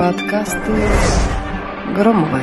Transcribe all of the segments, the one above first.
Подкасты Громовой.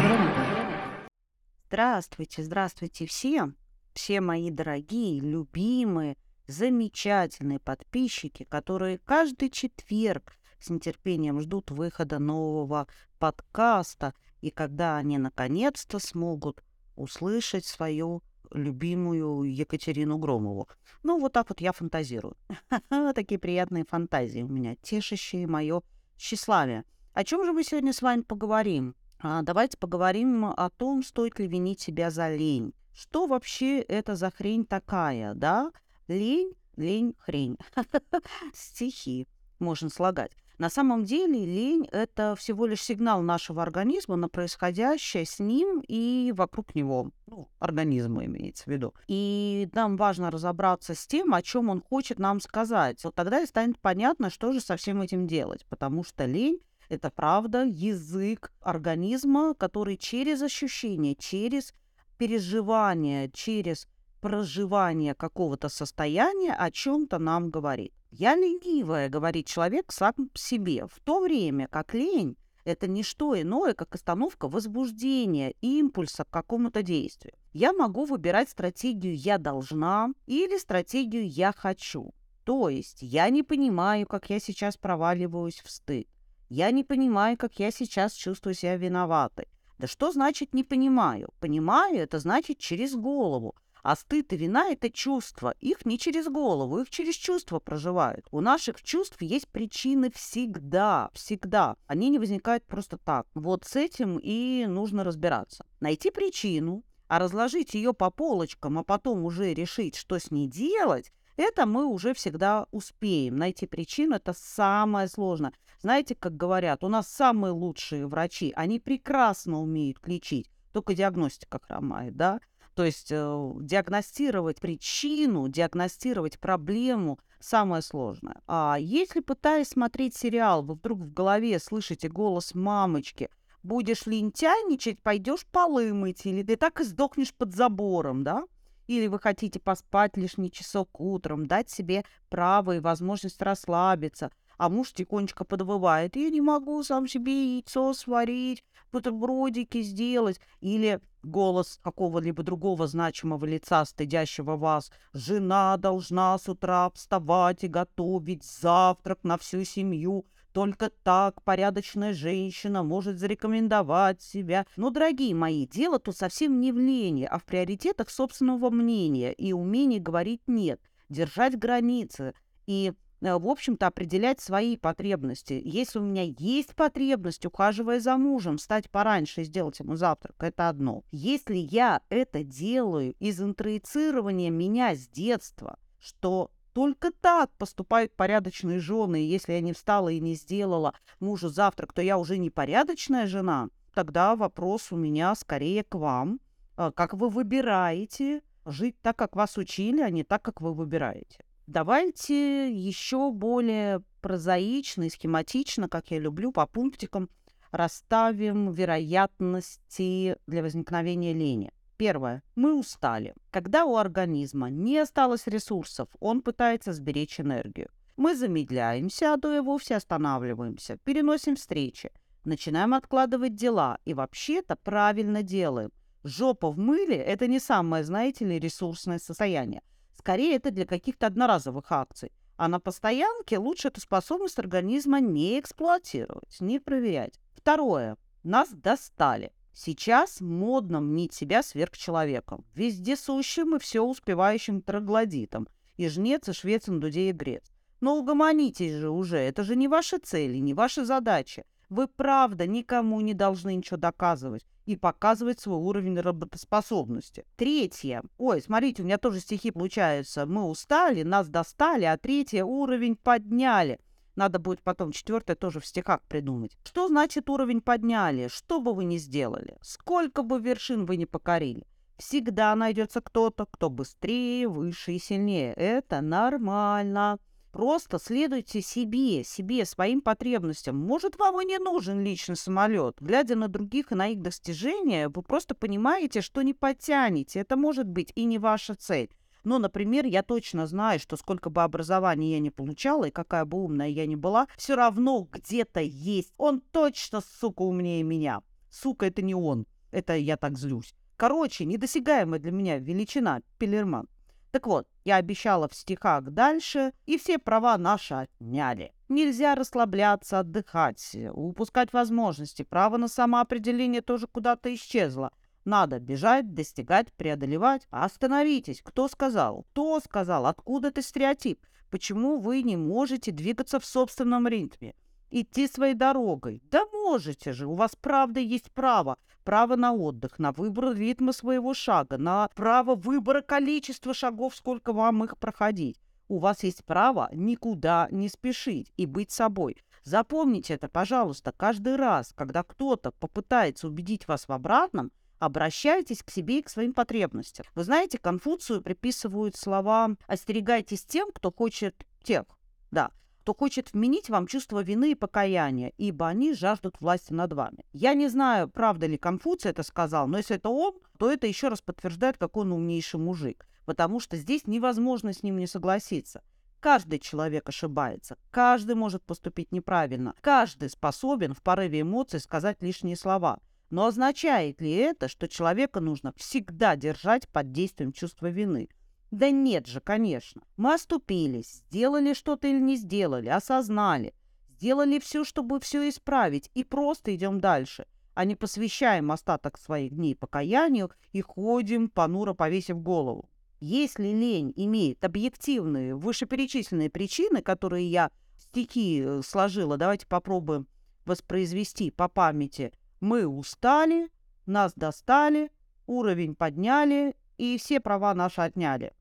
Здравствуйте, здравствуйте всем, все мои дорогие, любимые, замечательные подписчики, которые каждый четверг с нетерпением ждут выхода нового подкаста, и когда они наконец-то смогут услышать свою любимую Екатерину Громову. Ну, вот так вот я фантазирую. Такие приятные фантазии у меня, тешащие мое тщеславие. О чем же мы сегодня с вами поговорим? А, давайте поговорим о том, стоит ли винить себя за лень. Что вообще это за хрень такая, да? Лень, лень, хрень. Стихи можно слагать. На самом деле лень – это всего лишь сигнал нашего организма на происходящее с ним и вокруг него. Ну, организма имеется в виду. И нам важно разобраться с тем, о чем он хочет нам сказать. Вот тогда и станет понятно, что же со всем этим делать. Потому что лень – это правда язык организма, который через ощущение, через переживание, через проживание какого-то состояния о чем-то нам говорит. «Я ленивая», — говорит человек сам себе, в то время как лень — это не что иное, как остановка возбуждения, импульса к какому-то действию. Я могу выбирать стратегию «я должна» или стратегию «я хочу». То есть я не понимаю, как я сейчас проваливаюсь в стыд. Я не понимаю, как я сейчас чувствую себя виноватой. Да что значит «не понимаю»? Понимаю – это значит через голову. А стыд и вина – это чувства. Их не через голову, их через чувства проживают. У наших чувств есть причины всегда, всегда. Они не возникают просто так. Вот с этим и нужно разбираться. Найти причину, а разложить ее по полочкам, а потом уже решить, что с ней делать, это мы уже всегда успеем. Найти причину – это самое сложное. Знаете, как говорят, у нас самые лучшие врачи, они прекрасно умеют лечить, только диагностика хромает, да? То есть э, диагностировать причину, диагностировать проблему самое сложное. А если, пытаясь смотреть сериал, вы вдруг в голове слышите голос мамочки, будешь лентяйничать, пойдешь полы мыть, или ты так и сдохнешь под забором, да? Или вы хотите поспать лишний часок утром, дать себе право и возможность расслабиться, а муж тихонечко подвывает, я не могу сам себе яйцо сварить, бутербродики сделать, или голос какого-либо другого значимого лица, стыдящего вас. Жена должна с утра вставать и готовить завтрак на всю семью. Только так порядочная женщина может зарекомендовать себя. Но, дорогие мои, дело тут совсем не в лени, а в приоритетах собственного мнения и умении говорить «нет», держать границы и Э, в общем-то, определять свои потребности. Если у меня есть потребность, ухаживая за мужем, встать пораньше и сделать ему завтрак, это одно. Если я это делаю из интроицирования меня с детства, что только так поступают порядочные жены, если я не встала и не сделала мужу завтрак, то я уже не порядочная жена, тогда вопрос у меня скорее к вам. Э, как вы выбираете жить так, как вас учили, а не так, как вы выбираете? Давайте еще более прозаично и схематично, как я люблю, по пунктикам расставим вероятности для возникновения лени. Первое. Мы устали. Когда у организма не осталось ресурсов, он пытается сберечь энергию. Мы замедляемся, а то и вовсе останавливаемся, переносим встречи, начинаем откладывать дела и вообще-то правильно делаем. Жопа в мыле – это не самое, знаете ли, ресурсное состояние. Скорее, это для каких-то одноразовых акций. А на постоянке лучше эту способность организма не эксплуатировать, не проверять. Второе. Нас достали. Сейчас модно мнить себя сверхчеловеком, вездесущим и все успевающим троглодитом, и жнец, и швец, и дудей, и грец. Но угомонитесь же уже, это же не ваши цели, не ваши задачи. Вы правда никому не должны ничего доказывать и показывать свой уровень работоспособности. Третье. Ой, смотрите, у меня тоже стихи получаются. Мы устали, нас достали, а третье уровень подняли. Надо будет потом четвертое тоже в стихах придумать. Что значит уровень подняли? Что бы вы ни сделали? Сколько бы вершин вы ни покорили? Всегда найдется кто-то, кто быстрее, выше и сильнее. Это нормально. Просто следуйте себе, себе, своим потребностям. Может, вам и не нужен личный самолет. Глядя на других и на их достижения, вы просто понимаете, что не потянете. Это может быть и не ваша цель. Но, например, я точно знаю, что сколько бы образования я не получала и какая бы умная я ни была, все равно где-то есть. Он точно, сука, умнее меня. Сука, это не он. Это я так злюсь. Короче, недосягаемая для меня величина Пелерман. Так вот, я обещала в стихах дальше, и все права наши отняли. Нельзя расслабляться, отдыхать, упускать возможности. Право на самоопределение тоже куда-то исчезло. Надо бежать, достигать, преодолевать. Остановитесь. Кто сказал? Кто сказал? Откуда это стереотип? Почему вы не можете двигаться в собственном ритме? Идти своей дорогой. Да можете же, у вас правда есть право. Право на отдых, на выбор ритма своего шага, на право выбора количества шагов, сколько вам их проходить. У вас есть право никуда не спешить и быть собой. Запомните это, пожалуйста, каждый раз, когда кто-то попытается убедить вас в обратном, обращайтесь к себе и к своим потребностям. Вы знаете, Конфуцию приписывают слова «остерегайтесь тем, кто хочет тех». Да, кто хочет вменить вам чувство вины и покаяния, ибо они жаждут власти над вами. Я не знаю, правда ли Конфуций это сказал, но если это он, то это еще раз подтверждает, какой он умнейший мужик, потому что здесь невозможно с ним не согласиться. Каждый человек ошибается, каждый может поступить неправильно, каждый способен в порыве эмоций сказать лишние слова. Но означает ли это, что человека нужно всегда держать под действием чувства вины? Да нет же, конечно. Мы оступились, сделали что-то или не сделали, осознали. Сделали все, чтобы все исправить, и просто идем дальше, а не посвящаем остаток своих дней покаянию и ходим, понуро повесив голову. Если лень имеет объективные, вышеперечисленные причины, которые я стихи э, сложила, давайте попробуем воспроизвести по памяти. Мы устали, нас достали, уровень подняли и все права наши отняли.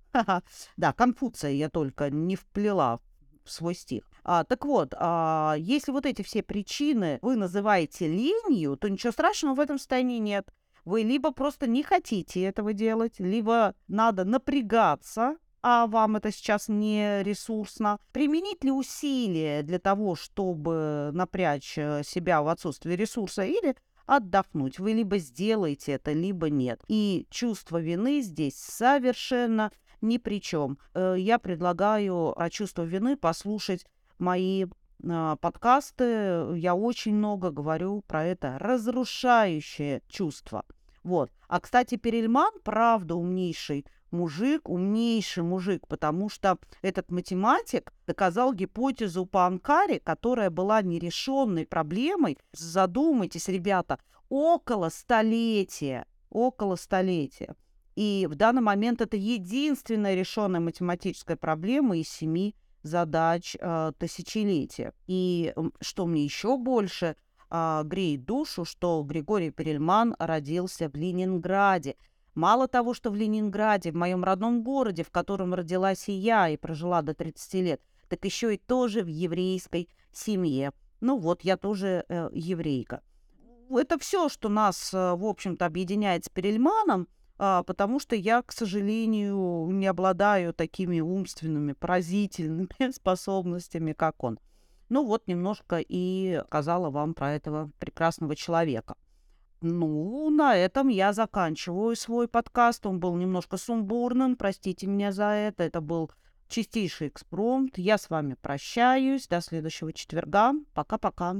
Да, Конфуция я только не вплела в свой стих. А, так вот, а, если вот эти все причины вы называете ленью, то ничего страшного в этом состоянии нет. Вы либо просто не хотите этого делать, либо надо напрягаться, а вам это сейчас не ресурсно. Применить ли усилия для того, чтобы напрячь э, себя в отсутствии ресурса, или отдохнуть. Вы либо сделаете это, либо нет. И чувство вины здесь совершенно ни при чем. Э, я предлагаю про чувство вины послушать мои а, подкасты. Я очень много говорю про это разрушающее чувство. Вот. А, кстати, Перельман, правда, умнейший мужик, умнейший мужик, потому что этот математик доказал гипотезу по Анкаре, которая была нерешенной проблемой. Задумайтесь, ребята, около столетия, около столетия. И в данный момент это единственная решенная математическая проблема из семи задач э, тысячелетия. И что мне еще больше э, греет душу, что Григорий Перельман родился в Ленинграде. Мало того, что в Ленинграде, в моем родном городе, в котором родилась и я и прожила до 30 лет, так еще и тоже в еврейской семье. Ну вот, я тоже э, еврейка. Это все, что нас, э, в общем-то, объединяет с Перельманом – а, потому что я, к сожалению, не обладаю такими умственными, поразительными способностями, как он. Ну вот немножко и сказала вам про этого прекрасного человека. Ну, на этом я заканчиваю свой подкаст. Он был немножко сумбурным, простите меня за это. Это был чистейший экспромт. Я с вами прощаюсь. До следующего четверга. Пока-пока.